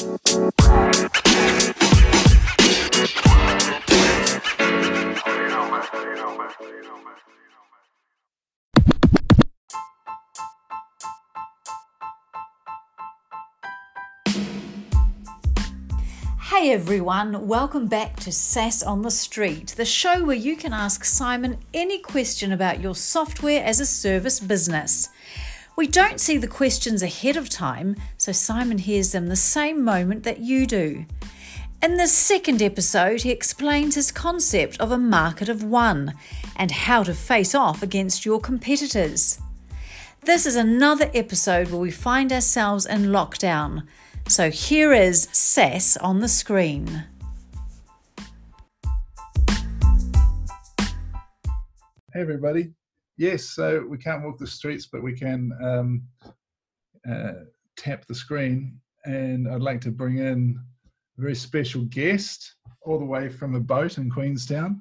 Hey everyone, welcome back to SaaS on the Street, the show where you can ask Simon any question about your software as a service business. We don't see the questions ahead of time, so Simon hears them the same moment that you do. In this second episode, he explains his concept of a market of one and how to face off against your competitors. This is another episode where we find ourselves in lockdown. So here is SaaS on the screen. Hey, everybody. Yes, so we can't walk the streets, but we can um, uh, tap the screen. And I'd like to bring in a very special guest all the way from a boat in Queenstown,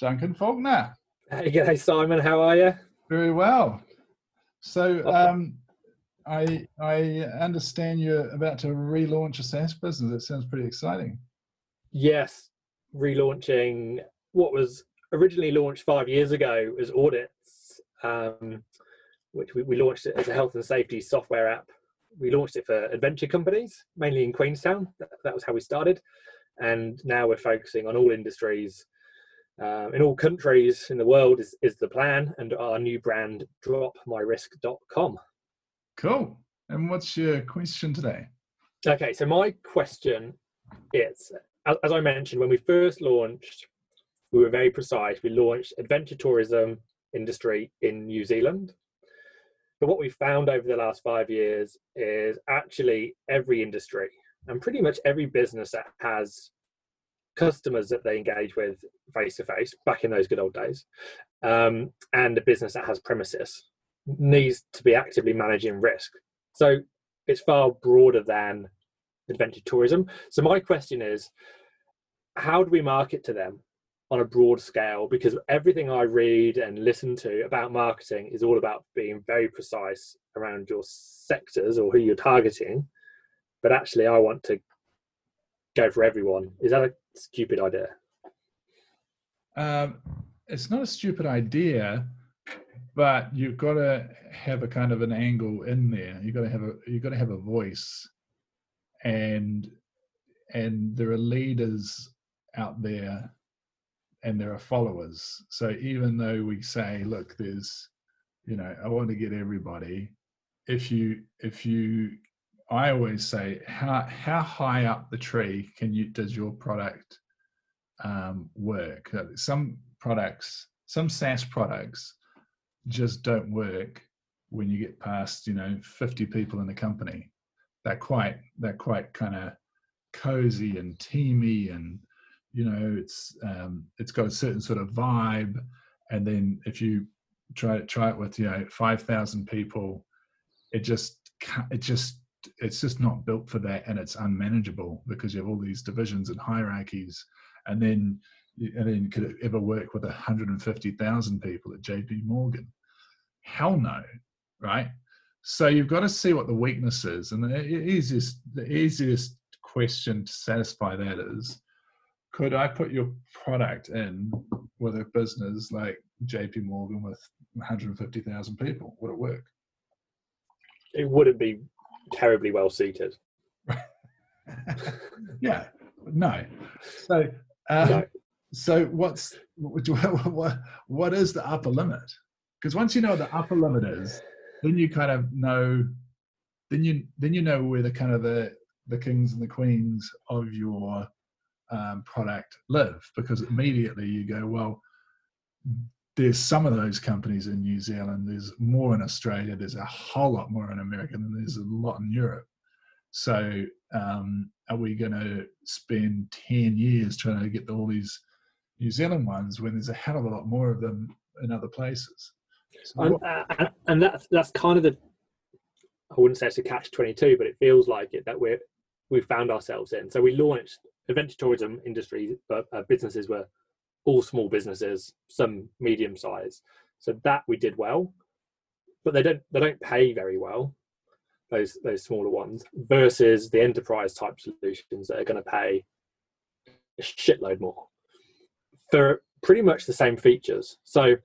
Duncan Faulkner. Hey, g'day, Simon. How are you? Very well. So, um, I I understand you're about to relaunch a SaaS business. That sounds pretty exciting. Yes, relaunching what was originally launched five years ago as audits, um, which we, we launched it as a health and safety software app. We launched it for adventure companies, mainly in Queenstown. That, that was how we started, and now we're focusing on all industries. Um, in all countries in the world is, is the plan, and our new brand, dropmyrisk.com. Cool. And what's your question today? Okay, so my question is as, as I mentioned, when we first launched, we were very precise. We launched adventure tourism industry in New Zealand. But what we found over the last five years is actually every industry and pretty much every business that has customers that they engage with face to face back in those good old days um, and a business that has premises needs to be actively managing risk. So it's far broader than adventure tourism. So my question is, how do we market to them on a broad scale? Because everything I read and listen to about marketing is all about being very precise around your sectors or who you're targeting. But actually, I want to go for everyone. Is that a stupid idea? Um, it's not a stupid idea but you've got to have a kind of an angle in there you've got to have a you've got to have a voice and and there are leaders out there and there are followers. So even though we say look there's you know i want to get everybody if you if you i always say how how high up the tree can you does your product um, work? Some products some saas products just don't work when you get past you know 50 people in a company. They're quite they're quite kind of cozy and teamy and you know it's um, it's got a certain sort of vibe and then if you try try it with you know 5000 people it just it just it's just not built for that and it's unmanageable because you have all these divisions and hierarchies and then and then could it ever work with 150,000 people at JP Morgan Hell no, right? So you've got to see what the weakness is, and the easiest the easiest question to satisfy that is, could I put your product in with a business like JP Morgan with 150,000 people? Would it work? It wouldn't be terribly well suited. yeah, no. So, uh, no. so what's what, what is the upper limit? because once you know what the upper limit is, then you kind of know, then you then you know where the kind of the the kings and the queens of your um, product live because immediately you go well there's some of those companies in New Zealand, there's more in Australia, there's a whole lot more in America, and there's a lot in Europe. So, um, are we going to spend 10 years trying to get all these New Zealand ones when there's a hell of a lot more of them in other places? and, uh, and that's that's kind of the I wouldn't say it's a catch twenty two, but it feels like it that we're we've found ourselves in. So we launched adventure tourism industry, uh, businesses were all small businesses, some medium size. So that we did well, but they don't they don't pay very well. those those smaller ones versus the enterprise type solutions that are going to pay a shitload more for pretty much the same features. So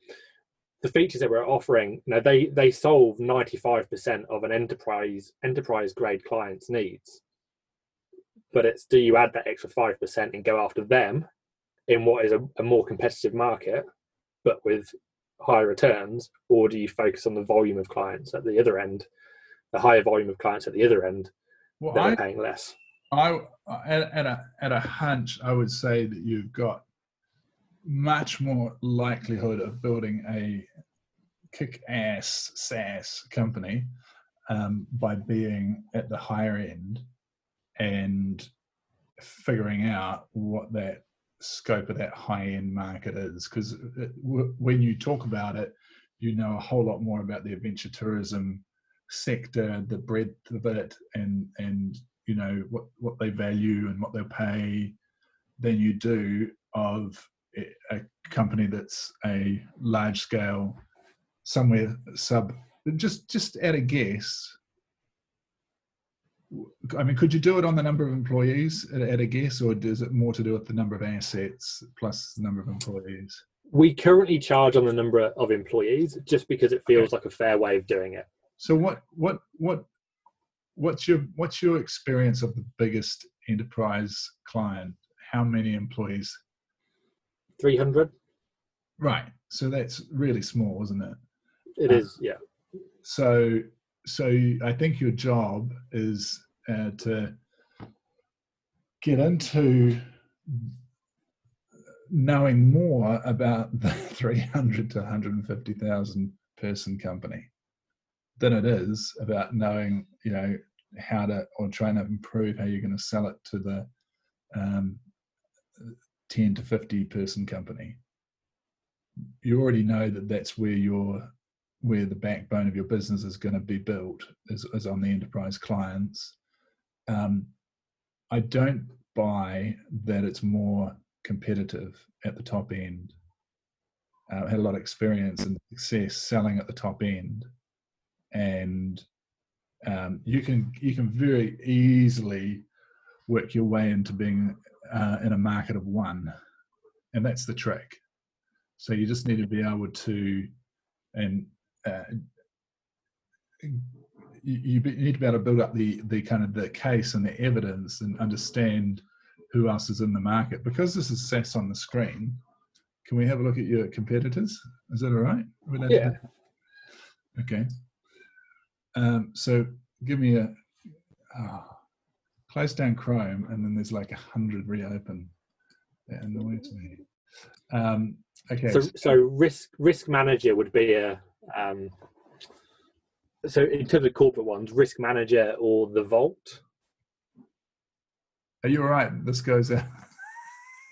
the features that we're offering, you they they solve 95% of an enterprise enterprise grade client's needs. But it's do you add that extra five percent and go after them in what is a, a more competitive market, but with higher returns, or do you focus on the volume of clients at the other end, the higher volume of clients at the other end Well, that I, are paying less? I at, at a at a hunch, I would say that you've got much more likelihood of building a kick-ass SaaS company um, by being at the higher end and figuring out what that scope of that high-end market is. Because uh, when you talk about it, you know a whole lot more about the adventure tourism sector, the breadth of it, and and you know what what they value and what they'll pay than you do of eh, a company that's a large scale somewhere sub just just at a guess i mean could you do it on the number of employees at, at a guess or is it more to do with the number of assets plus the number of employees? We currently charge on the number of employees just because it feels like a fair way of doing it. so what what what what's your what's your experience of the biggest enterprise client? How many employees? 300 right. So that's really small isn't it? It Uh, is, yeah. so so i think your job is uh, to get into knowing more about the 300 to 150000 person company than it is about knowing you know how to or trying to improve how you're going to sell it to the um, 10 to 50 person company. You already know that that's where your where the backbone of your business is going to be built is, is on the enterprise clients. Um, i don't buy that it's more competitive at the top end. Uh, I had a lot of experience and success selling at the top end. And um, you can you can very easily work your way into being uh, in a market of one. And that's the trick. So you just need to be able to and uh, you, you need to be able to build up the the kind of the case and the evidence and understand who else is in the market because this is SaaS on the screen. Can we have a look at your competitors? Is that all right? We're to Yeah. Okay. Um, so give me a ah, close down Chrome, and then there's like a hundred reopen. That annoys me. Um, okay. So, so risk risk manager would be a um, so in terms of corporate ones, risk manager or the vault. Are you all right? This goes out.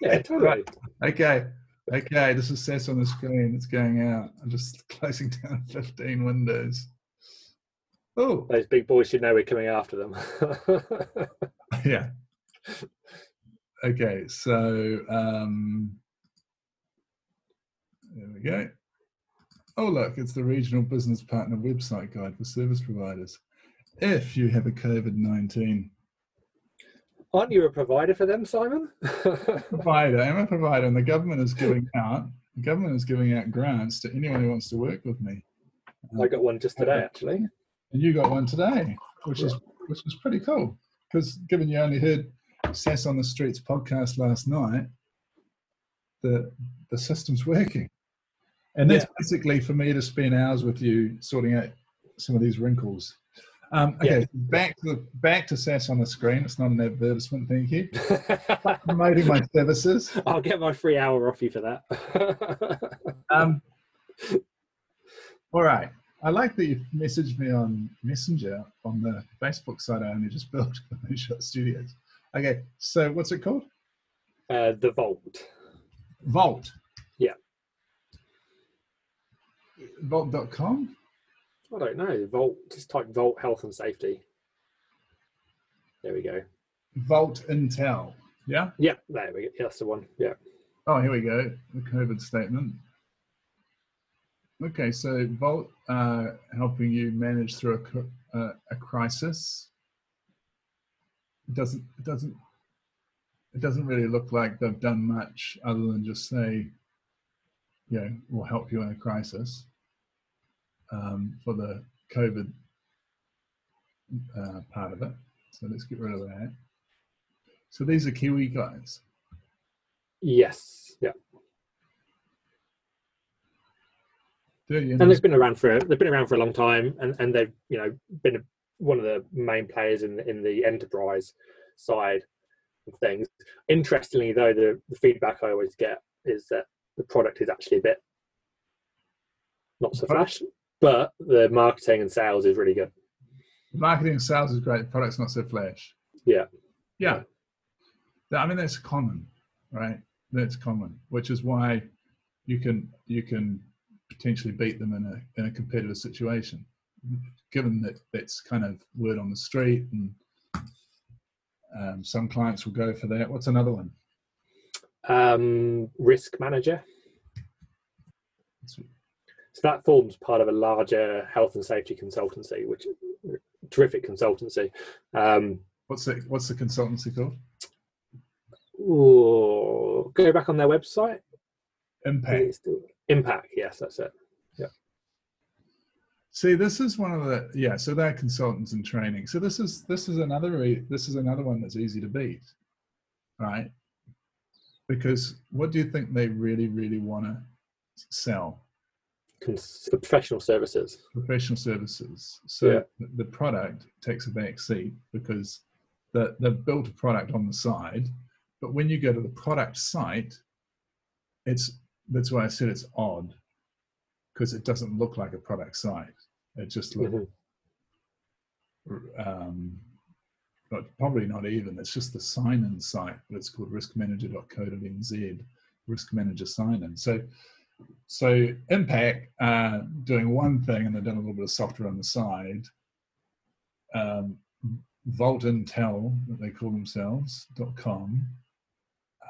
Yeah, totally. Okay. Okay. This is SaaS on the screen. It's going out. I'm just closing down 15 windows. Oh, Those big boys should know we're coming after them. yeah. Okay. So, um, there we go. Oh, look, it's the Regional Business Partner website guide for service providers. If you have a COVID 19 Aren't you a provider for them, Simon? provider, I'm a provider, and the government is giving out, the government is giving out grants to anyone who wants to work with me. I got one just today, actually. And you got one today, which is which is pretty cool. Because given you only heard SaaS on the Streets podcast last night, the the system's working. And that's Yeah. basically for me to spend hours with you sorting out some of these wrinkles. Um, okay, Yeah. back to the, back to SaaS on the screen. It's not an advertisement, thank you. Promoting my services. I'll get my free hour off you for that. Um, all right. I like that you messaged me on Messenger on the Facebook site I only just built for Moonshot Studios. Okay, so what's it called? uh, the vault. Vault. Yeah. Vault.com? I don't know. Vault. Just type vault health and safety. There we go. Vault Intel. Yeah? Yeah, there we go. Yeah, that's the one. Yeah. Oh, here we go. The COVID statement. Okay, so Vault uh, helping you manage through a, uh, a crisis. It doesn't it doesn't it doesn't really look like they've done much other than just say, you know, we'll help you in a crisis um, for the COVID uh, part of it. So let's get rid of that. So these are Kiwi guys. Yes, yeah, and they've been around for they've been around for a long time, and and they've you know been a, one of the main players in the, in the enterprise side of things. Interestingly, though, the, the feedback I always get is that the product is actually a bit not so flash, but the marketing and sales is really good. marketing and sales is great. The Product's not so flash. Yeah. Yeah. I mean that's common, right? That's common, which is why you can you can potentially beat them in a in a competitive situation, given that that's kind of word on the street, and um, some clients will go for that. What's another one? Um, risk manager. So that forms part of a larger health and safety consultancy, which terrific consultancy. Um, What's the what's the consultancy called? ooh, go back on their website. Impact. still- Impact, yes, that's it. Yeah. See, this is one of the yeah. So they're consultants in training. So this is this is another this is another one that's easy to beat, right? Because what do you think they really really want to sell? Cons- professional services. Professional services. So Yeah. the, product takes a back seat because the, they've built a product on the side, but when you go to the product site, it's that's why I said it's odd because it doesn't look like a product site. It just looks Mhm. um, but probably not even. It's just the sign-in site, but it's called riskmanager.co.nz, risk manager sign-in. So, so Impact uh, doing one thing, and they've done a little bit of software on the side. Um, Vault Intel, that they call themselves dot .com.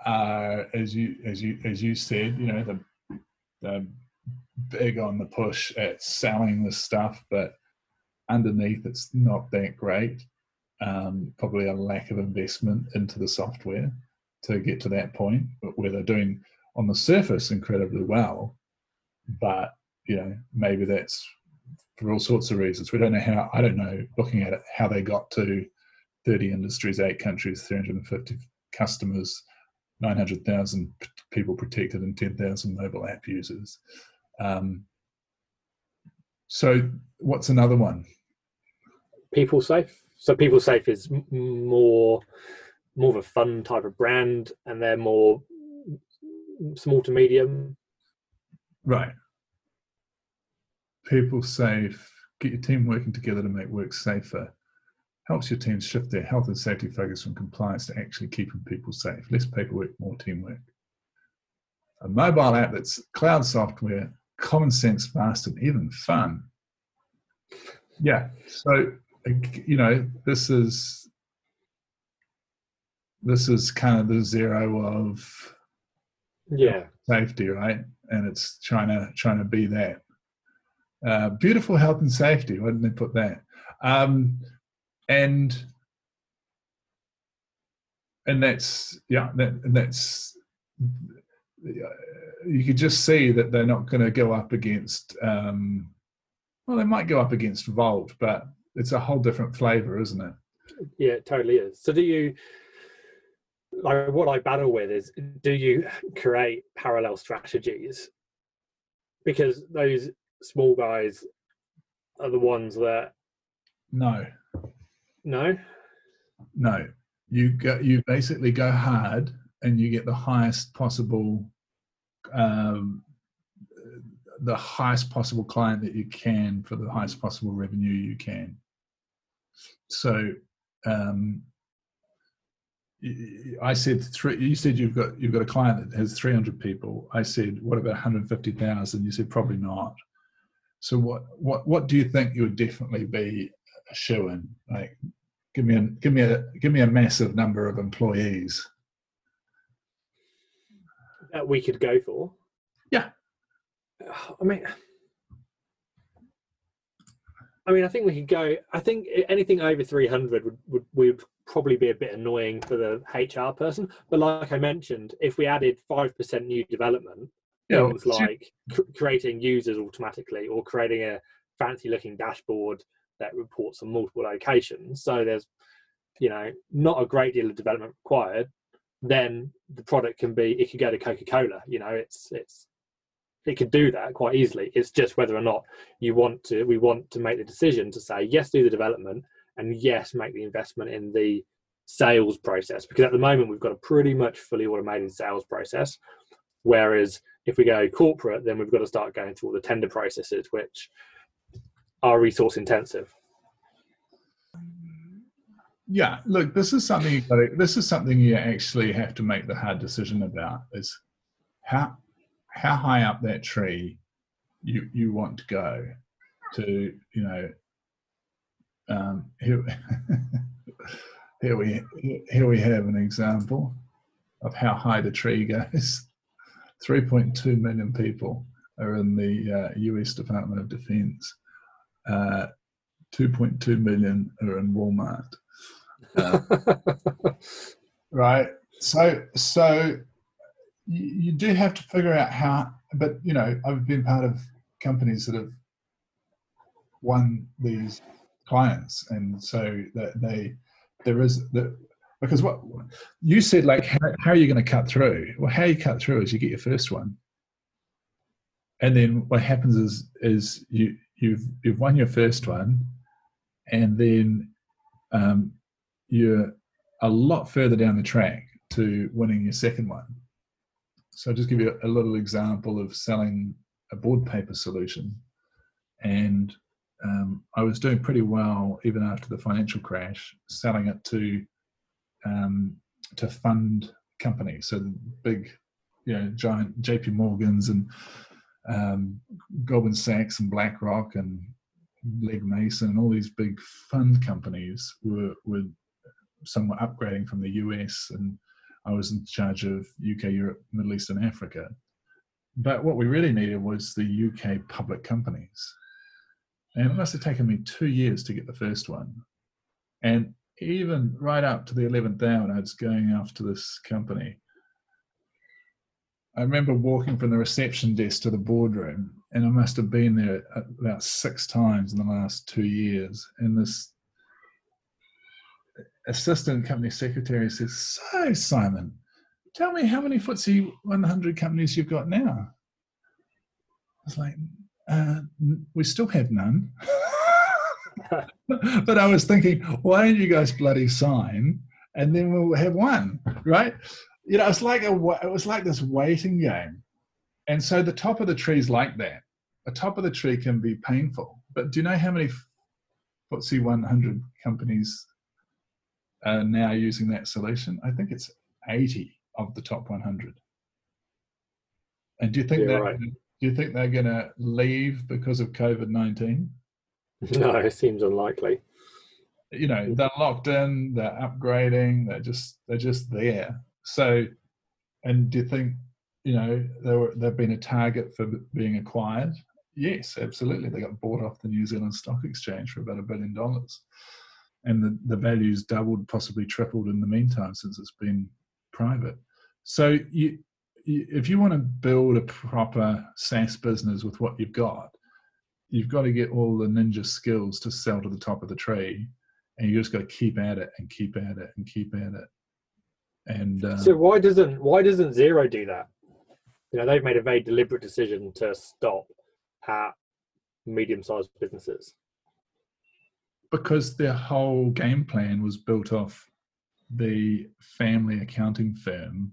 As you as you as you said, you know the the big on the push at selling this stuff, but underneath it's not that great. Um, probably a lack of investment into the software to get to that point, but where they're doing on the surface incredibly well. But you know, maybe that's for all sorts of reasons. We don't know how. I don't know. Looking at it, how they got to 30 industries, eight countries, 350 customers, 900,000 p- people protected, and 10,000 mobile app users. Um, so, what's another one? People safe. So people safe is more more of a fun type of brand, and they're more small to medium. Right. People safe. Get your team working together to make work safer. Helps your team shift their health and safety focus from compliance to actually keeping people safe. Less paperwork, more teamwork. A mobile app that's cloud software, common sense, fast, and even fun. Yeah. So you know, this is this is kind of the Xero of Yeah. safety, right? And it's trying to trying to be that. Uh, beautiful health and safety. Why didn't they put that? Um, and and that's yeah, that, and that's you could just see that they're not going to go up against. Um, well, they might go up against Vault, but it's a whole different flavor, isn't it? Yeah, it totally is. So do you like what I battle with is do you create parallel strategies? Because those small guys are the ones that No, no. no. You go. You basically go hard, and you get the highest possible, um, the highest possible client that you can for the highest possible revenue you can. So, um, I said three. You said you've got you've got a client that has three hundred people. I said, what about one hundred fifty thousand? You said probably not. So what what what do you think you would definitely be a shoe in? Like, give me a give me a give me a massive number of employees. that we could go for. Yeah. I mean, I mean, I think we could go. I think anything over 300 would, would, would probably be a bit annoying for the HR person. But like I mentioned, if we added 5% new development, yeah, things like cr- creating users automatically or creating a fancy looking dashboard that reports on multiple locations. So there's, you know, not a great deal of development required. Then the product can be, it could go to Coca Cola. You know, it's, it's, it could do that quite easily. It's just whether or not you want to. We want to make the decision to say yes, do the development, and yes, make the investment in the sales process. Because at the moment we've got a pretty much fully automated sales process. Whereas if we go corporate, then we've got to start going through all the tender processes, which are resource intensive. Yeah, look, this is something this is something you actually have to make the hard decision about is how how high up that tree you you want to go to you know um, here, here we here we have an example of how high the tree goes. 3.2 million people are in the uh, US Department of Defense. Uh, 2.2 million are in Walmart. Uh, right? So so you, do have to figure out how. But you know, I've been part of companies that have won these clients, and so that they there is that because what you said like how, how are you going to cut through well how you cut through is you get your first one and then what happens is is you you've you've won your first one and then um, you're a lot further down the track to winning your second one so I'll just give you a, little example of selling a board paper solution. And um, I was doing pretty well even after the financial crash, selling it to um, to fund companies, so big, you know, giant J.P. Morgans and um, Goldman Sachs and BlackRock and Legg Mason and all these big fund companies were were somewhat upgrading from the US and I was in charge of UK, Europe, Middle East, and Africa. But what we really needed was the UK public companies. And it must have taken me two years to get the first one. And even right up to the 11th hour, I was going after this company, I remember walking from the reception desk to the boardroom, and I must have been there about six times in the last two years. And this assistant company secretary says, So, Simon, tell me how many FTSE 100 companies you've got now. I was like, uh, We still have none. but I was thinking, why don't you guys bloody sign and then we'll have one, right? You know, it's like a it was like this waiting game, and so the top of the tree is like that. The top of the tree can be painful, but do you know how many FTSE 100 companies are now using that solution. I think it's 80 of the top 100. And do you think yeah, that right. do you think they're going to leave because of COVID 19? No, it seems unlikely. You know, mm. they're locked in, they're upgrading, they're just they're just there. So, and do you think you know they were they've been a target for being acquired? Yes, absolutely. They got bought off the New Zealand Stock Exchange for about a billion dollars and the, the value's doubled, possibly tripled in the meantime since it's been private. So you, you, if you want to build a proper SaaS business with what you've got, you've got to get all the ninja skills to sell to the top of the tree, and you just got to keep at it and keep at it and keep at it. And uh, so why doesn't why doesn't Xero do that? You know, they've made a very deliberate decision to stop at medium-sized businesses because their whole game plan was built off the family accounting firm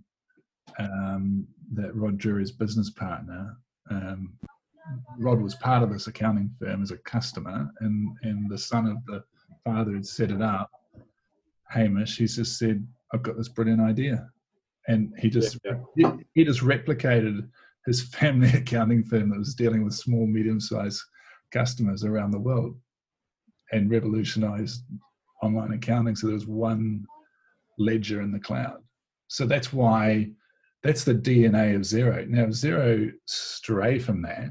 um, that Rod Drury's business partner. Um, Rod was part of this accounting firm as a customer, and and the son of the father had set it up. Hamish, he just said, "I've got this brilliant idea," and he just yeah, yeah. He, he just replicated his family accounting firm that was dealing with small, medium-sized customers around the world and revolutionized online accounting. So there was one ledger in the cloud. So that's why that's the DNA of Xero. Now Xero stray from that.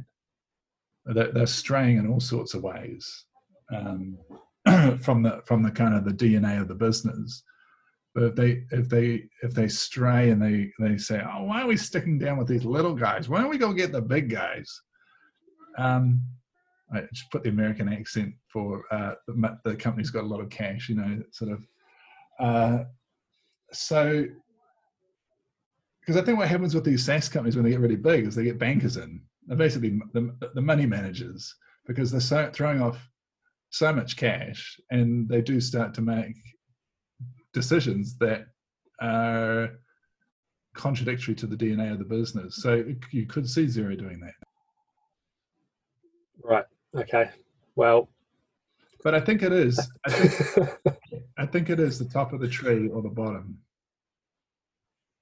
They're, they're straying in all sorts of ways. um, from the from the kind of the DNA of the business. But if they if they if they stray and they they say, oh, why are we sticking down with these little guys? Why don't we go get the big guys? Um, Just put the American accent for uh, the, the company's got a lot of cash, you know, sort of. Uh, so, because I think what happens with these SaaS companies when they get really big is they get bankers in. They're basically the, the money managers because they're so, throwing off so much cash and they do start to make decisions that are contradictory to the DNA of the business. So you could see Xero doing that. Right. Okay. Well, but I think it is. I think, I think it is the top of the tree or the bottom.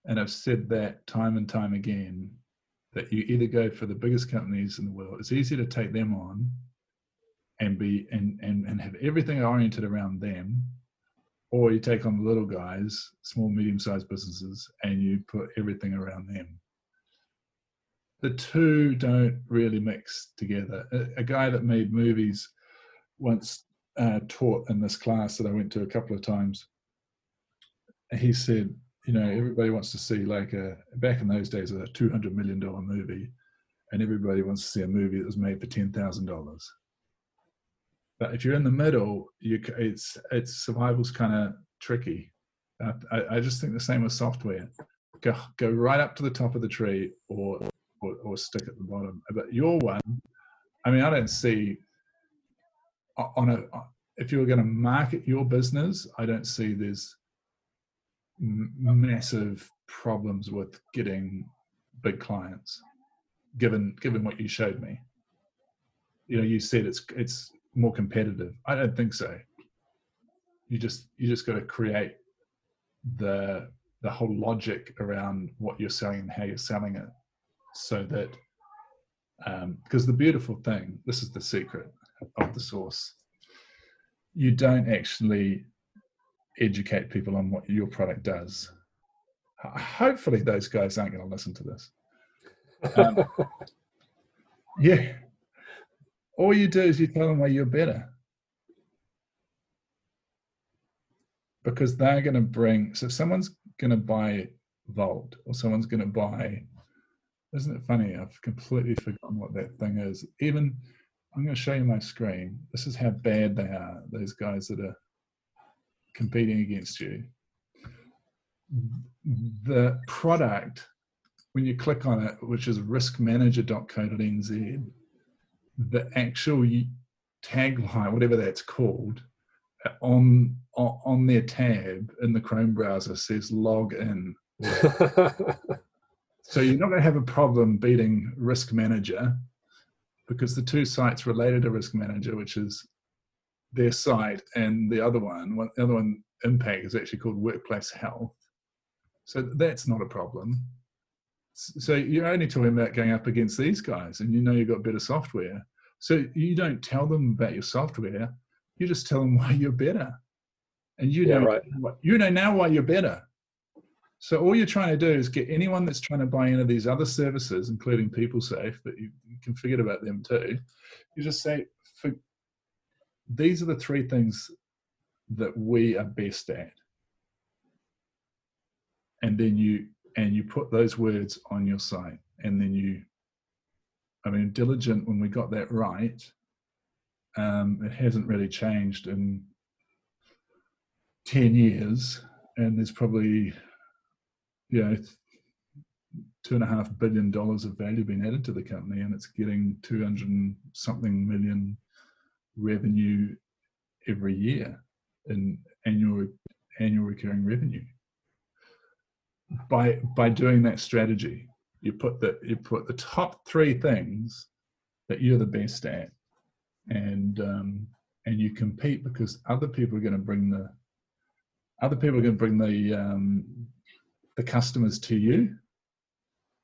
And I've said that time and time again that you either go for the biggest companies in the world. It's easy to take them on and be and and, and have everything oriented around them or you take on the little guys, small, medium sized businesses, and you put everything around them. The two don't really mix together. A, a guy that made movies once uh, taught in this class that I went to a couple of times. He said, you know, everybody wants to see like a back in those days a two hundred million dollar movie, and everybody wants to see a movie that was made for ten thousand dollars. But if you're in the middle, you it's it's survival's kind of tricky. I, I just think the same with software. Go go right up to the top of the tree, or or, or stick at the bottom. But your one, I mean, I don't see uh, on a uh, if you were going to market your business, I don't see there's massive problems with getting big clients given given what you showed me you know you said it's it's more competitive. I don't think so. You just you just got to create the the whole logic around what you're selling and how you're selling it, so that because um, the beautiful thing, this is the secret of the source. You don't actually educate people on what your product does. Hopefully, those guys aren't going to listen to this. Um, yeah, all you do is you tell them why you're better. Because they're going to bring, so if someone's going to buy Vault or someone's going to buy, isn't it funny? I've completely forgotten what that thing is. Even, I'm going to show you my screen. This is how bad they are, those guys that are competing against you. The product, when you click on it, which is riskmanager.co.nz, the actual tagline, whatever that's called, on on their tab in the Chrome browser says log in. so you're not going to have a problem beating Risk Manager because the two sites related to Risk Manager, which is their site, and the other one, the other one, Impact, is actually called Workplace Health. So that's not a problem. So you're only talking about going up against these guys, and you know you've got better software. So you don't tell them about your software. You just tell them why you're better, and you yeah, know right. you know now why you're better. So all you're trying to do is get anyone that's trying to buy into these other services, including PeopleSafe, but you, you can forget about them too. You just say, these are the three things that we are best at, and then you and you put those words on your site and then you i mean diligent when we got that right um, it hasn't really changed in 10 years and there's probably you know two and a half billion dollars of value being added to the company and it's getting 200 something million revenue every year in annual annual recurring revenue. By by doing that strategy you put the you put the top three things that you're the best at and um, and you compete because other people are going to bring the other people are going to bring the um, the customers to you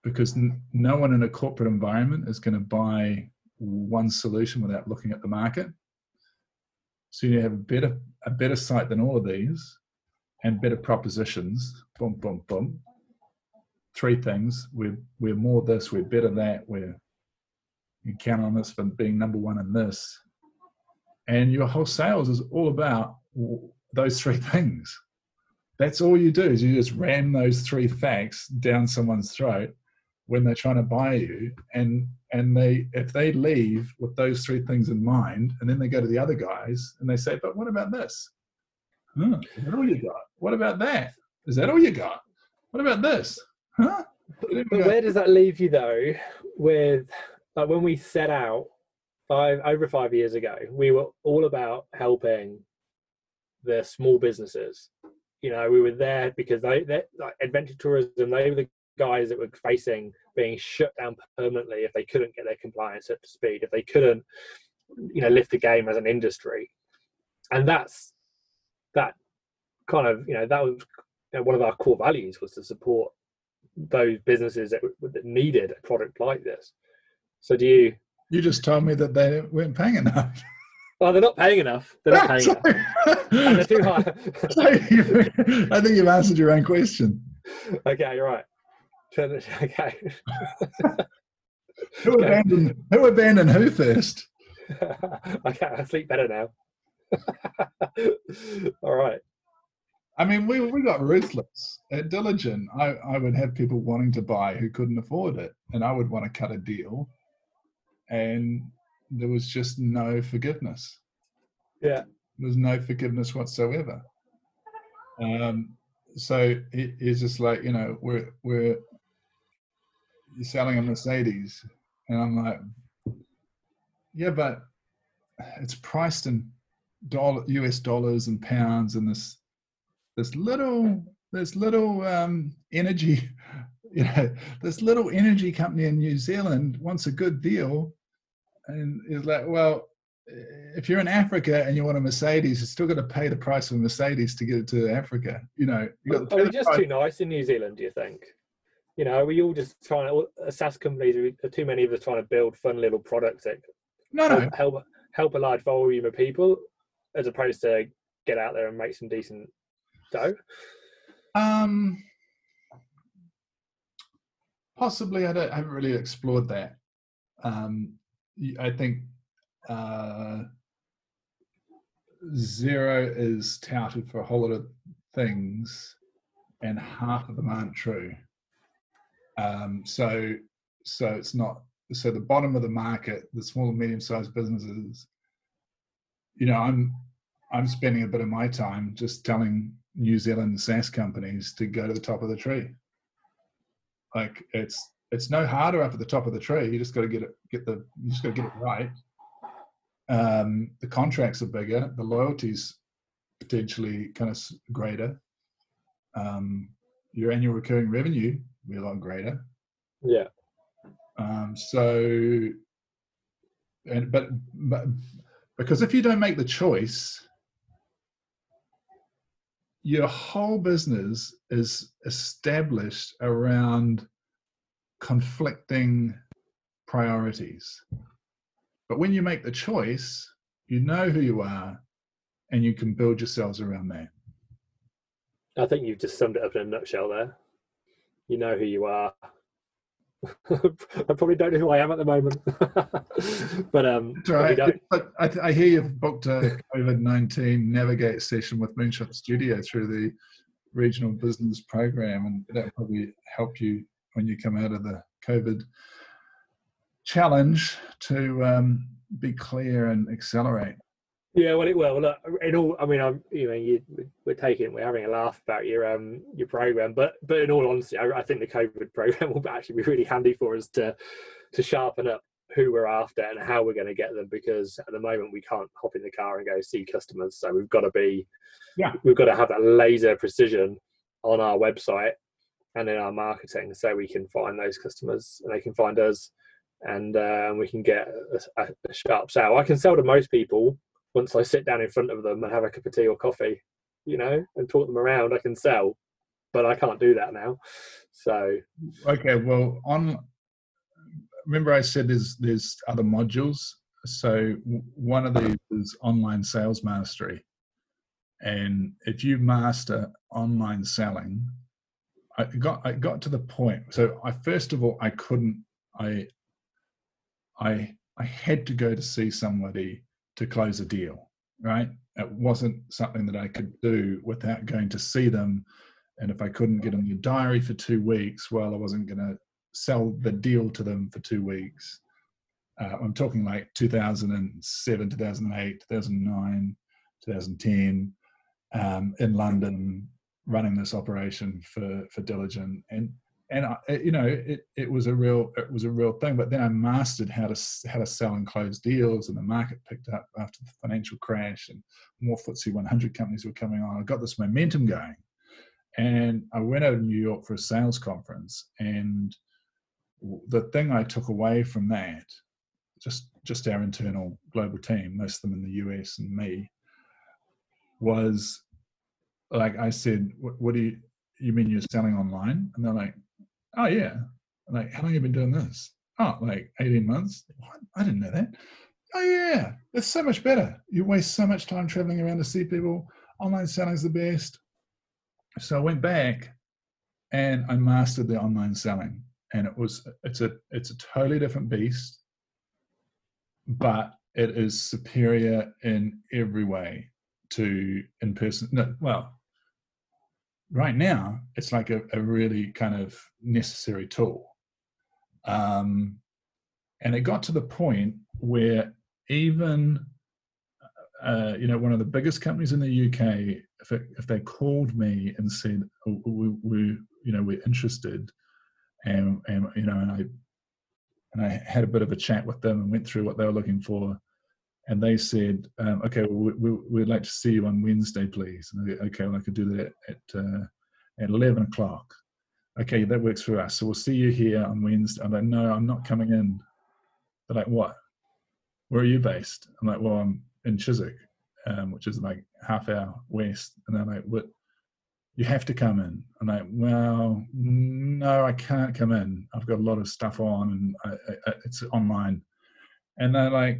because n- no one in a corporate environment is going to buy one solution without looking at the market so you have a better a better site than all of these and better propositions. Boom, boom, boom. Three things. We're we're more this. We're better that. We're you count on us for being number one in this, and your whole sales is all about those three things. That's all you do is you just ram those three facts down someone's throat when they're trying to buy you, and and they if they leave with those three things in mind, and then they go to the other guys and they say, "But what about this? Huh, is that all you got? What about that? Is that all you got? What about this? Huh?" But, but where does that leave you though? With like when we set out five over five years ago, we were all about helping the small businesses. You know, we were there because they, they like adventure tourism. They were the guys that were facing being shut down permanently if they couldn't get their compliance up to speed, if they couldn't, you know, lift the game as an industry. And that's that kind of, you know, that was you know, one of our core values was to support those businesses that, that needed a product like this. So do you? You just told me that they weren't paying enough. Well, they're not paying enough. They're not paying enough. they're too high. I think you've answered your own question. Okay, you're right. Okay. who, okay. Abandoned, who abandoned who first? okay, I sleep better now. All right. I mean, we we got ruthless at Diligent. I, I would have people wanting to buy who couldn't afford it, and I would want to cut a deal, and there was just no forgiveness. Yeah, there was no forgiveness whatsoever. Um, so it's just like you know we're we're selling a Mercedes, and I'm like, yeah, but it's priced in dollar US dollars and pounds, and this this little this little um, energy you know this little energy company in new zealand wants a good deal and is like well if you're in africa and you want a mercedes you're still going to pay the price of a mercedes to get it to africa you know you got are we just price. too nice in new zealand do you think you know are we all just trying to SaaS companies are too many of us trying to build fun little products that no, help, no. help help a large volume of people as opposed to get out there and make some decent dough um, possibly. I, don't, I haven't really explored that. Um, I think uh, Xero is touted for a whole lot of things, and half of them aren't true. Um, so, so it's not. So the bottom of the market, the small and medium-sized businesses. You know, I'm I'm spending a bit of my time just telling New Zealand SaaS companies to go to the top of the tree. Like it's it's no harder up at the top of the tree. You just got to get it get the you just got to get it right. Um, the contracts are bigger. The loyalties potentially kind of greater. Um, your annual recurring revenue will be a lot greater. Yeah. Um, so, and but but because if you don't make the choice, your whole business is established around conflicting priorities. But when you make the choice, you know who you are and you can build yourselves around that. I think you've just summed it up in a nutshell there. You know who you are, I probably don't know who I am at the moment, but um, right. But I, I, hear you've booked a COVID nineteen navigate session with Moonshot Studio through the regional business program, and that probably help you when you come out of the COVID challenge to um, be clear and accelerate. Yeah, well, it will. Look, in all, I mean, I'm, you know, you, we're taking, we're having a laugh about your um your program, but but in all honesty, I, I think the COVID program will actually be really handy for us to to sharpen up who we're after and how we're going to get them because at the moment we can't hop in the car and go see customers so we've got to be yeah we've got to have that laser precision on our website and in our marketing so we can find those customers and they can find us and uh, we can get a, a, sharp sale i can sell to most people once I sit down in front of them and have a cup of tea or coffee, you know, and talk them around, I can sell. But I can't do that now. So okay, well, on remember I said there's there's other modules. So one of these is online sales mastery, and if you master online selling, I got I got to the point. So I first of all I couldn't I I I had to go to see somebody to close a deal, right? It wasn't something that I could do without going to see them. And if I couldn't get in the diary for two weeks, well, I wasn't going to sell the deal to them for two weeks. Uh, I'm talking like 2007, 2008, 2009, 2010 um, in London, running this operation for for Diligent, and and I, you know it it was a real it was a real thing. But then I mastered how to how to sell and close deals, and the market picked up after the financial crash, and more FTSE 100 companies were coming on. I got this momentum going, and I went out to New York for a sales conference, and the thing I took away from that, just just our internal global team, most of them in the US and me, was like I said, what, what do you you mean you're selling online? And they're like, oh yeah. I'm like, how long have you been doing this? Oh, like 18 months. What? I didn't know that. Oh yeah, it's so much better. You waste so much time traveling around to see people. Online selling is the best. So I went back and I mastered the online selling and it was it's a it's a totally different beast but it is superior in every way to in person no well right now it's like a, a really kind of necessary tool. Um, and it got to the point where even uh, you know one of the biggest companies in the uk if, it, if they called me and said oh, we, we you know we're interested and and you know, and I and I had a bit of a chat with them and went through what they were looking for, and they said, um, "Okay, well, we, would like to see you on Wednesday, please." And I said, okay, well, I could do that at uh, at eleven o'clock. Okay, that works for us. So we'll see you here on Wednesday. I'm like, no, I'm not coming in. They're like, what? Where are you based? I'm like, well, I'm in Chiswick, um, which is like half hour west. And they're like, what? you have to come in. I'm like, well, no, I can't come in. I've got a lot of stuff on and I, I, it's online. And they're like,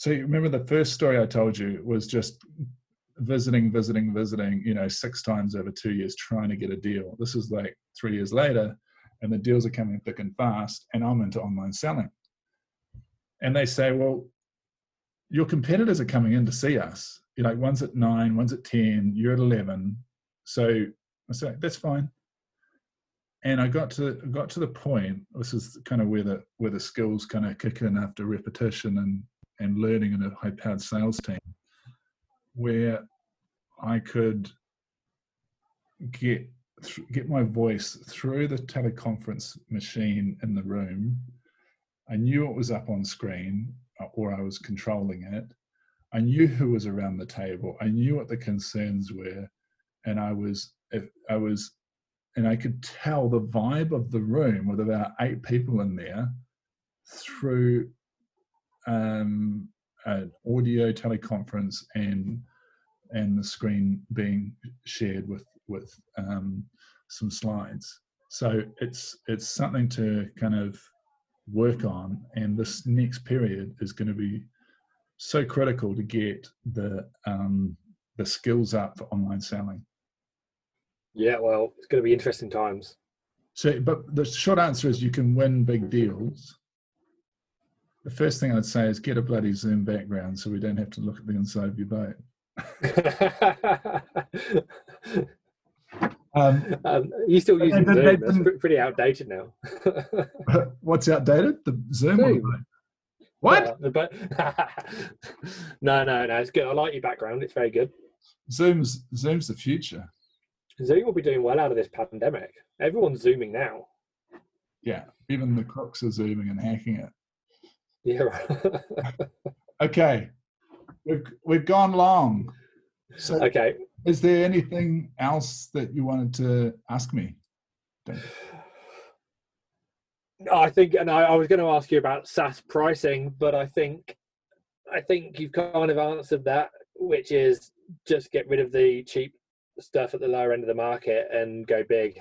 so you remember the first story I told you was just visiting, visiting, visiting, you know, six times over two years trying to get a deal. This is like three years later and the deals are coming thick and fast and I'm into online selling. And they say, well, your competitors are coming in to see us. You're like, one's at nine, one's at 10, you're at 11 so I said, that's fine. And I got to got to the point. This is kind of where the where the skills kind of kick in after repetition and and learning in a high powered sales team, where I could get get my voice through the teleconference machine in the room. I knew it was up on screen, uh, or I was controlling it. I knew who was around the table. I knew what the concerns were and I was I was and I could tell the vibe of the room with about eight people in there through um, an audio teleconference and and the screen being shared with with um, some slides. So it's it's something to kind of work on, and this next period is going to be so critical to get the um, the skills up for online selling. Yeah, well, it's going to be interesting times. So, but the short answer is you can win big deals. The first thing I'd say is get a bloody Zoom background so we don't have to look at the inside of your boat. um, um, you still using Zoom? They, That's pretty outdated now. what's outdated? The Zoom. Zoom. What? but no, no, no. It's good. I like your background. It's very good. Zoom's Zoom's the future. Zoom will be doing well out of this pandemic. Everyone's zooming now. Yeah, even the crooks are zooming and hacking it. Yeah. okay, we've we've gone long. So, okay. Is there anything else that you wanted to ask me? No, I think, and I, I was going to ask you about SaaS pricing, but I think, I think you've kind of answered that, which is just get rid of the cheap stuff at the lower end of the market and go big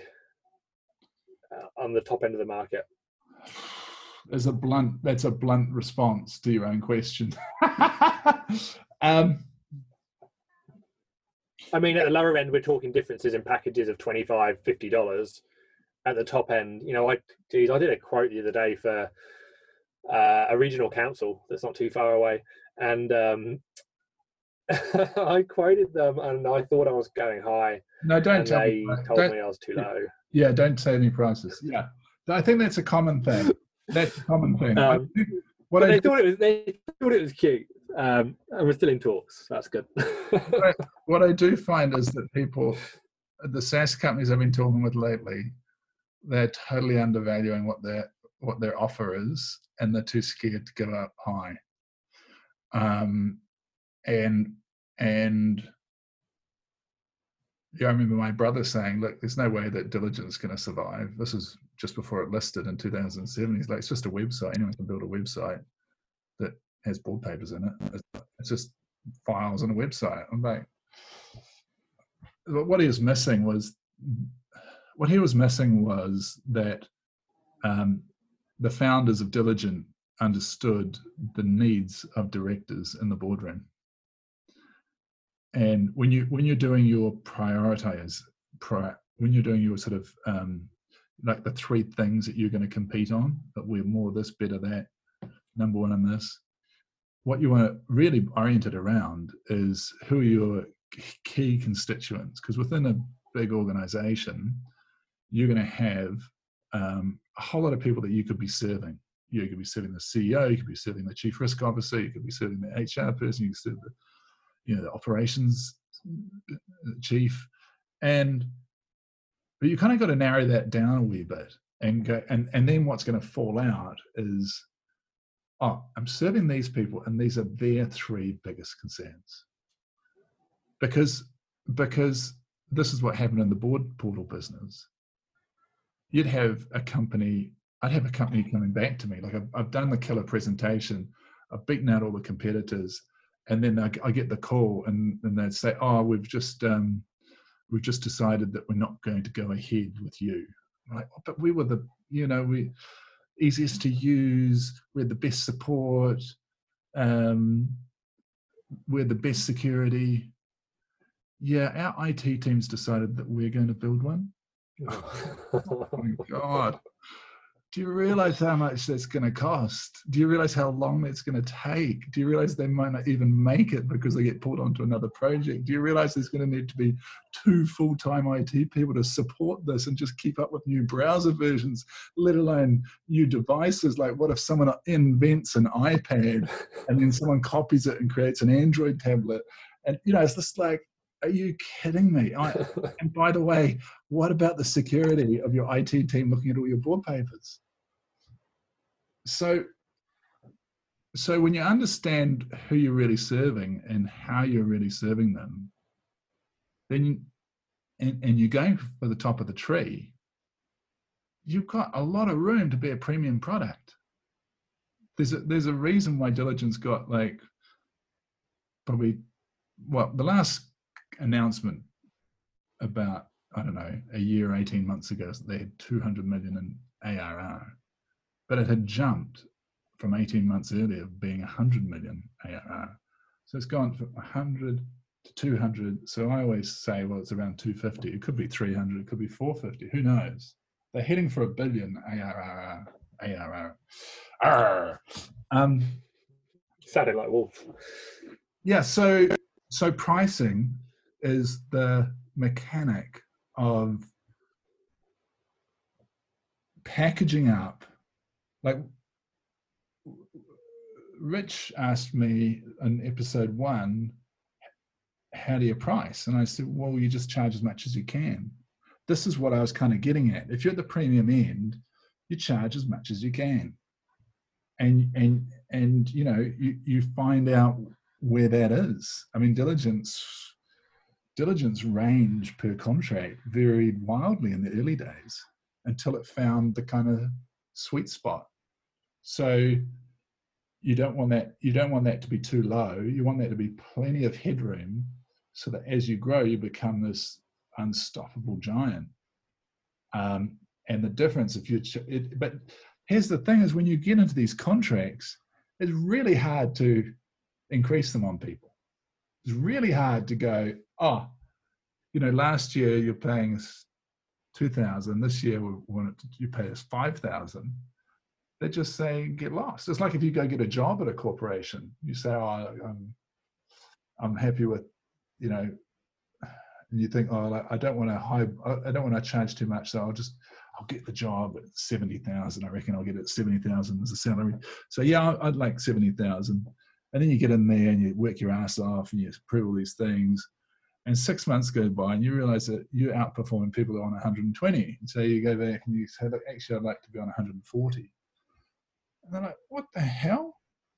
uh, on the top end of the market? There's a blunt. That's a blunt response to your own question. um, I mean, at the lower end, we're talking differences in packages of 25 $50. At the top end, you know, I geez, I did a quote the other day for uh, a regional council that's not too far away, and um, I quoted them, and I thought I was going high. No, don't tell they me. told don't- me I was too low. Yeah, don't say any prices. Yeah, I think that's a common thing. That's a common thing. I Um, what But I they thought it was they thought it was cute, um, and we're still in talks. So that's good. what I do find is that people, the SaaS companies I've been talking with lately, they're totally undervaluing what their what their offer is, and they're too scared to go up high. Um, and and yeah, I remember my brother saying, "Look, there's no way that Diligent is going to survive." This is just before it listed in 2007. He's like, "It's just a website. Anyone can build a website that has board papers in it. It's- It's just files on a website." I'm like, but what he was missing was what he was missing was that um, the founders of Diligent understood the needs of directors in the boardroom. And when you when you're doing your prioritize, pri- when you're doing your sort of um, like the three things that you're going to compete on, that we're more this, better that, number one in this. What you want to really orient it around is who are your key constituents because within a big organization you're going to have um, a whole lot of people that you could be serving you could be serving the ceo you could be serving the chief risk officer you could be serving the hr person you could serve the you know the operations chief. And but you kind of got to narrow that down a wee bit and go and and then what's going to fall out is oh i'm serving these people and these are their three biggest concerns. Because because this is what happened in the board portal business. You'd have a company i'd have a company coming back to me like i've, I've done the killer presentation i've beaten out all the competitors and then i, I get the call and, and they'd say oh we've just um, we've just decided that we're not going to go ahead with you oh, but we were the you know we easiest to use we had the best support um, we're the best security yeah, our IT team's decided that we're going to build one. Oh my God. Do you realize how much that's going to cost? Do you realize how long that's going to take? Do you realize they might not even make it because they get pulled onto another project? Do you realize there's going to need to be two full time IT people to support this and just keep up with new browser versions, let alone new devices? Like, what if someone invents an iPad and then someone copies it and creates an Android tablet? And, you know, it's just like, are you kidding me? I, and by the way, what about the security of your IT team looking at all your board papers? So, so when you understand who you're really serving and how you're really serving them, then you, and, and you're going for the top of the tree, you've got a lot of room to be a premium product. There's a, there's a reason why Diligent's got like probably well the last announcement about I don't know a year, eighteen months ago, they had two hundred million in ARR, but it had jumped from eighteen months earlier, being hundred million ARR. So it's gone from hundred to two hundred. So I always say, well, it's around two fifty. It could be three hundred. It could be four fifty. Who knows? They're heading for a billion ARR. ARR. Arr. Um, Sounded like Wolf. yeah. So so pricing is the mechanic of packaging up. Like rich asked me in episode one how do you price? And i said well you just charge as much as you can. This is what i was kind of getting at. If you're at the premium end you charge as much as you can. And and and you know you, you find out where that is. I mean Diligent's Diligent's range per contract varied wildly in the early days until it found the kind of sweet spot. So you don't want that you don't want that to be too low. You want that to be plenty of headroom so that as you grow you become this unstoppable giant. Um, and the difference if you it, but here's the thing is when you get into these contracts it's really hard to increase them on people. It's really hard to go, oh, you know, last year you're paying us two thousand. This year we want to, you pay us five thousand. they just say get lost. It's like if you go get a job at a corporation, you say, "Oh, I'm, I'm happy with, you know," and you think, "Oh, I don't want to high, I don't want to charge too much, so I'll just, I'll get the job at seventy thousand. I reckon I'll get it at seventy thousand as a salary. So yeah, I'd like seventy thousand, and then you get in there and you work your ass off and you prove all these things." And six months go by, and you realize that you're outperforming people who are on 120. And so you go back and you say, Look, actually, I'd like to be on 140 and they're like, what the hell?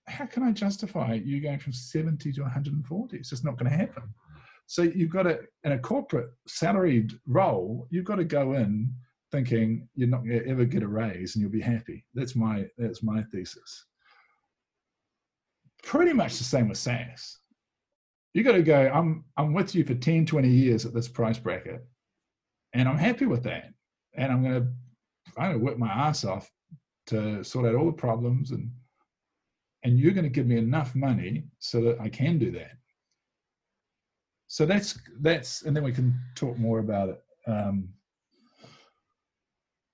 How can I justify you going from 70 to 140? It's just not going to happen. So you've got to, in a corporate salaried role, you've got to go in thinking you're not going to ever get a raise and you'll be happy. That's my that's my thesis. Pretty much the same with SaaS. You got to go, I'm I'm with you for 10, 20 years at this price bracket, and I'm happy with that. And I'm gonna I'm gonna work my ass off to sort out all the problems and and you're going to give me enough money so that I can do that. So that's that's and then we can talk more about it. Um,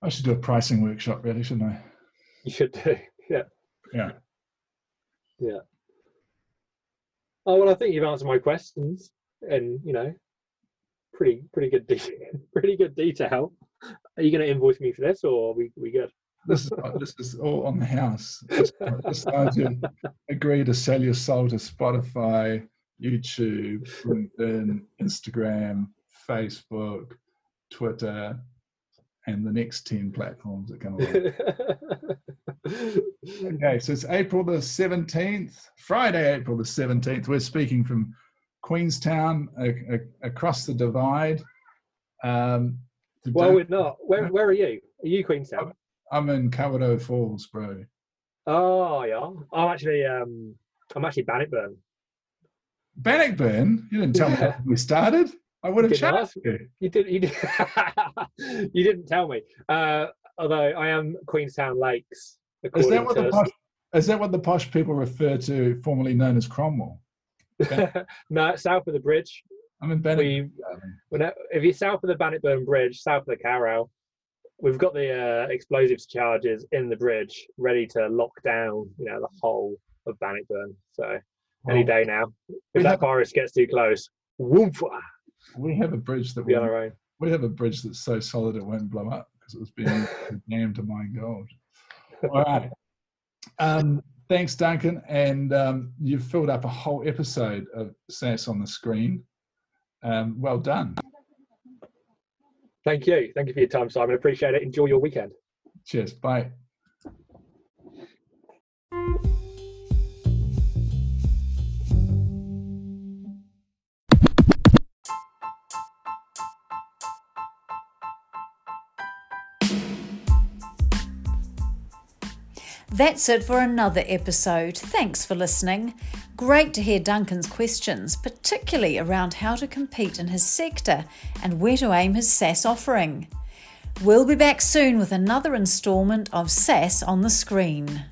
I should do a pricing workshop, really, shouldn't I? You should do, yeah, yeah, yeah. Oh well, I think you've answered my questions, and you know, pretty pretty good de- pretty good detail. Are you going to invoice me for this, or we we good? this is uh, this is all on the house. Decide uh, to agree to sell your soul to Spotify, YouTube, LinkedIn, Instagram, Facebook, Twitter, and the next 10 platforms that come along. okay, so it's April the 17th, Friday, April the 17th. We're speaking from Queenstown a, a, across the divide. Um, well, we're not. Where, where are you? Are you Queenstown? I'm in Kawarau Falls, bro. Oh yeah, I'm actually um, I'm actually Bannockburn. Bannockburn? You didn't tell yeah. me we started. I would have chatted you. You did. You did. you didn't tell me. Uh, although I am Queenstown Lakes. Is that what the posh, is that what the posh people refer to, formerly known as Cromwell? no, south of the bridge. I'm in Bannockburn. We, if you're south of the Bannockburn Bridge, south of the Kawarau, we've got the uh, explosives charges in the bridge ready to lock down, you know, the whole of Bannockburn. So any day now, if that have, virus gets too close, whoop, we have a bridge that we on our own. We have a bridge that's so solid it won't blow up because it was being dammed to mine gold. All right. Um, thanks, Duncan. And um, you've filled up a whole episode of SaaS on the screen. Um, well done. Thank you. Thank you for your time, Simon. Appreciate it. Enjoy your weekend. Cheers. Bye. That's it for another episode. Thanks for listening. Great to hear Duncan's questions, particularly around how to compete in his sector and where to aim his SaaS offering. We'll be back soon with another instalment of SaaS on the screen.